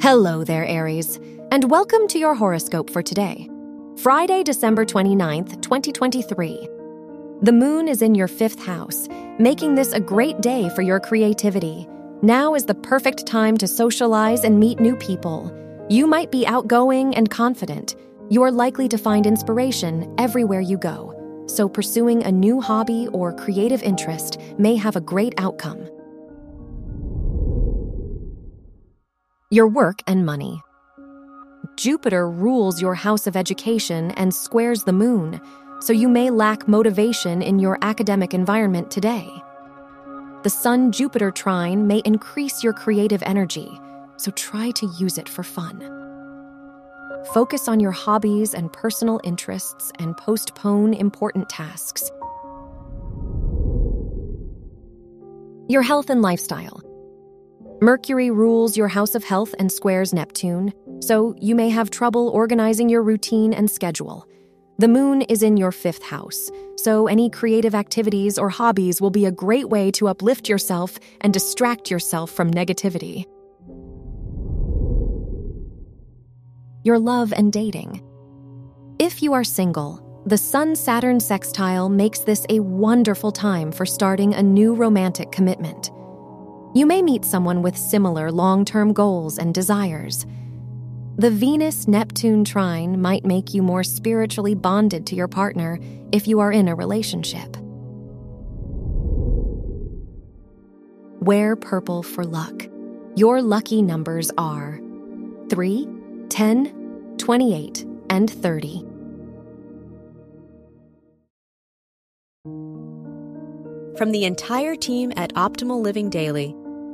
Hello there, Aries, and welcome to your horoscope for today, Friday, December 29th, 2023. The moon is in your fifth house, making this a great day for your creativity. Now is the perfect time to socialize and meet new people. You might be outgoing and confident. You're likely to find inspiration everywhere you go, so pursuing a new hobby or creative interest may have a great outcome. Your work and money. Jupiter rules your house of education and squares the moon, so you may lack motivation in your academic environment today. The Sun Jupiter trine may increase your creative energy, so try to use it for fun. Focus on your hobbies and personal interests and postpone important tasks. Your health and lifestyle. Mercury rules your house of health and squares Neptune, so you may have trouble organizing your routine and schedule. The moon is in your fifth house, so any creative activities or hobbies will be a great way to uplift yourself and distract yourself from negativity. Your love and dating. If you are single, the Sun Saturn sextile makes this a wonderful time for starting a new romantic commitment. You may meet someone with similar long term goals and desires. The Venus Neptune trine might make you more spiritually bonded to your partner if you are in a relationship. Wear purple for luck. Your lucky numbers are 3, 10, 28, and 30. From the entire team at Optimal Living Daily,